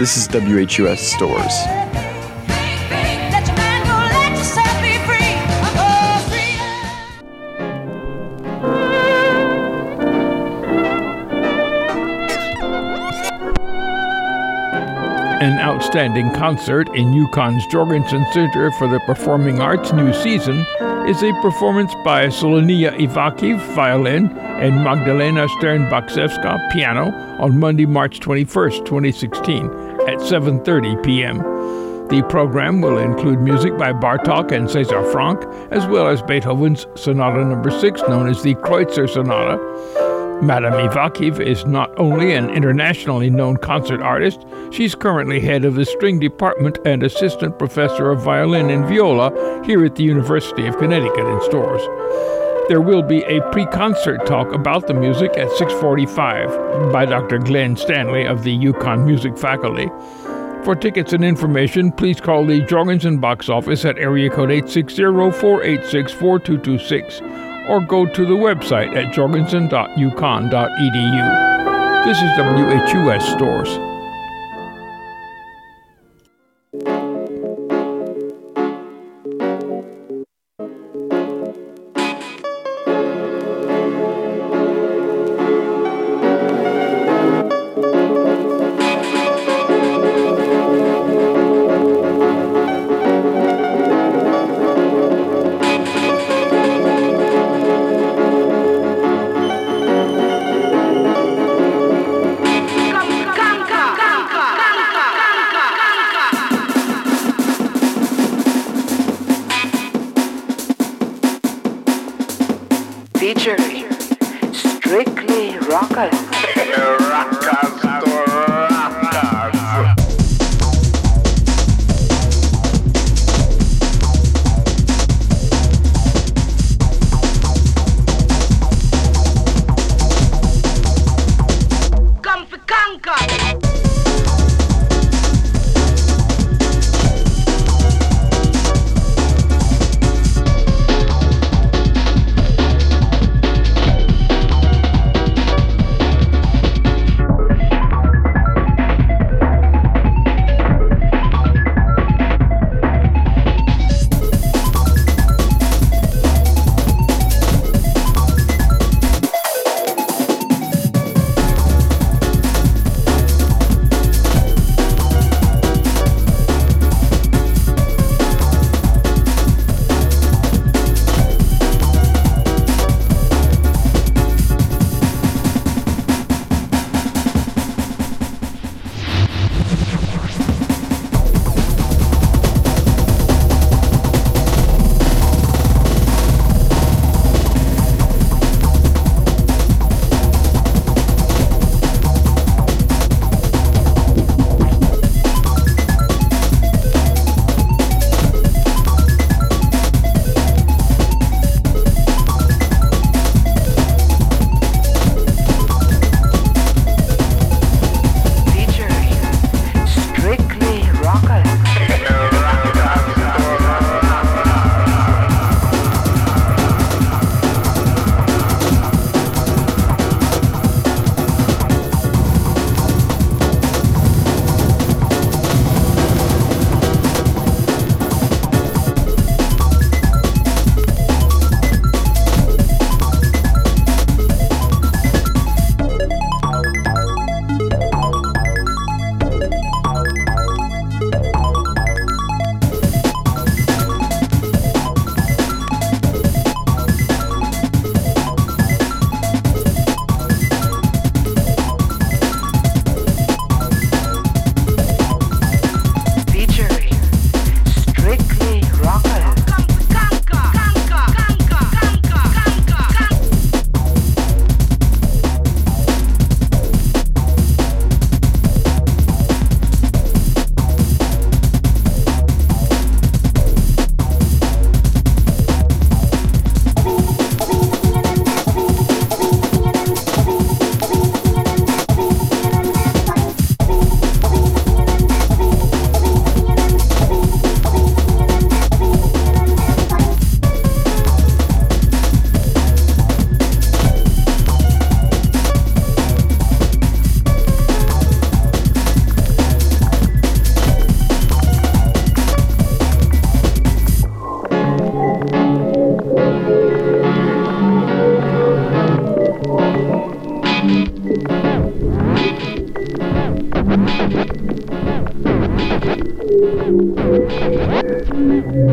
This is WHUS Storrs. An outstanding concert in UConn's Jorgensen Center for the Performing Arts new season is a performance by Solomiya Ivakhiv, violin, and Magdalena Stern-Baczewska, piano, on Monday, March 21, 2016, at 7.30 p.m. The program will include music by Bartok and César Franck, as well as Beethoven's Sonata No. 6, known as the Kreutzer Sonata, Madame Ivakhiv is not only an internationally known concert artist, she's currently head of the string department and assistant professor of violin and viola here at the University of Connecticut in Storrs. There will be a pre-concert talk about the music at 6:45 by Dr. Glenn Stanley of the UConn Music Faculty. For tickets and information, please call the Jorgensen box office at area code 860-486-4226 or go to the website at jorgensen.uconn.edu. This is WHUS Storrs. featuring Strictly Rockers.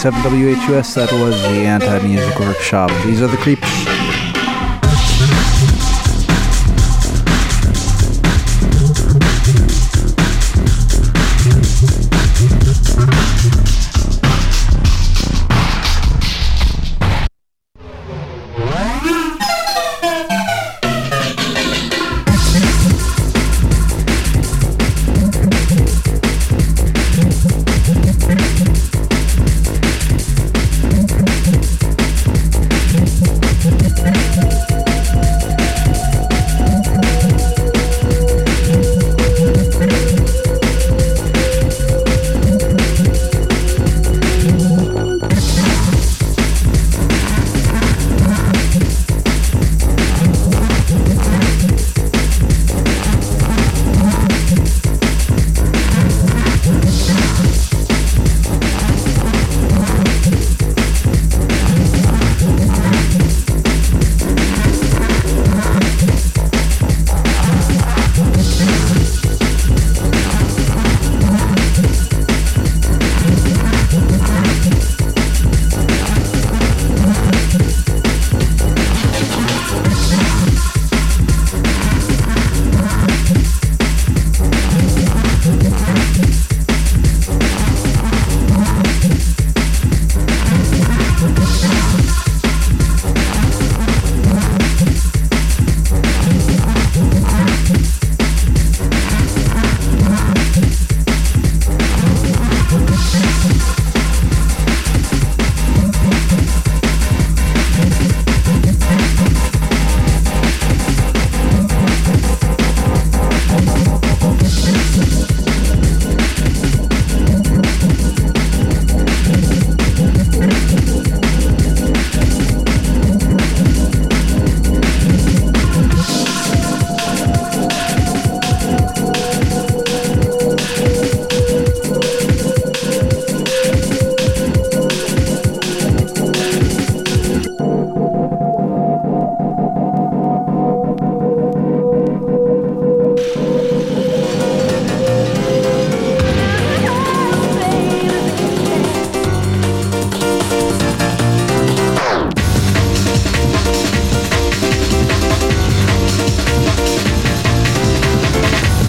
91.7 WHUS, that was the Anti Music Workshop. These are the Creeps.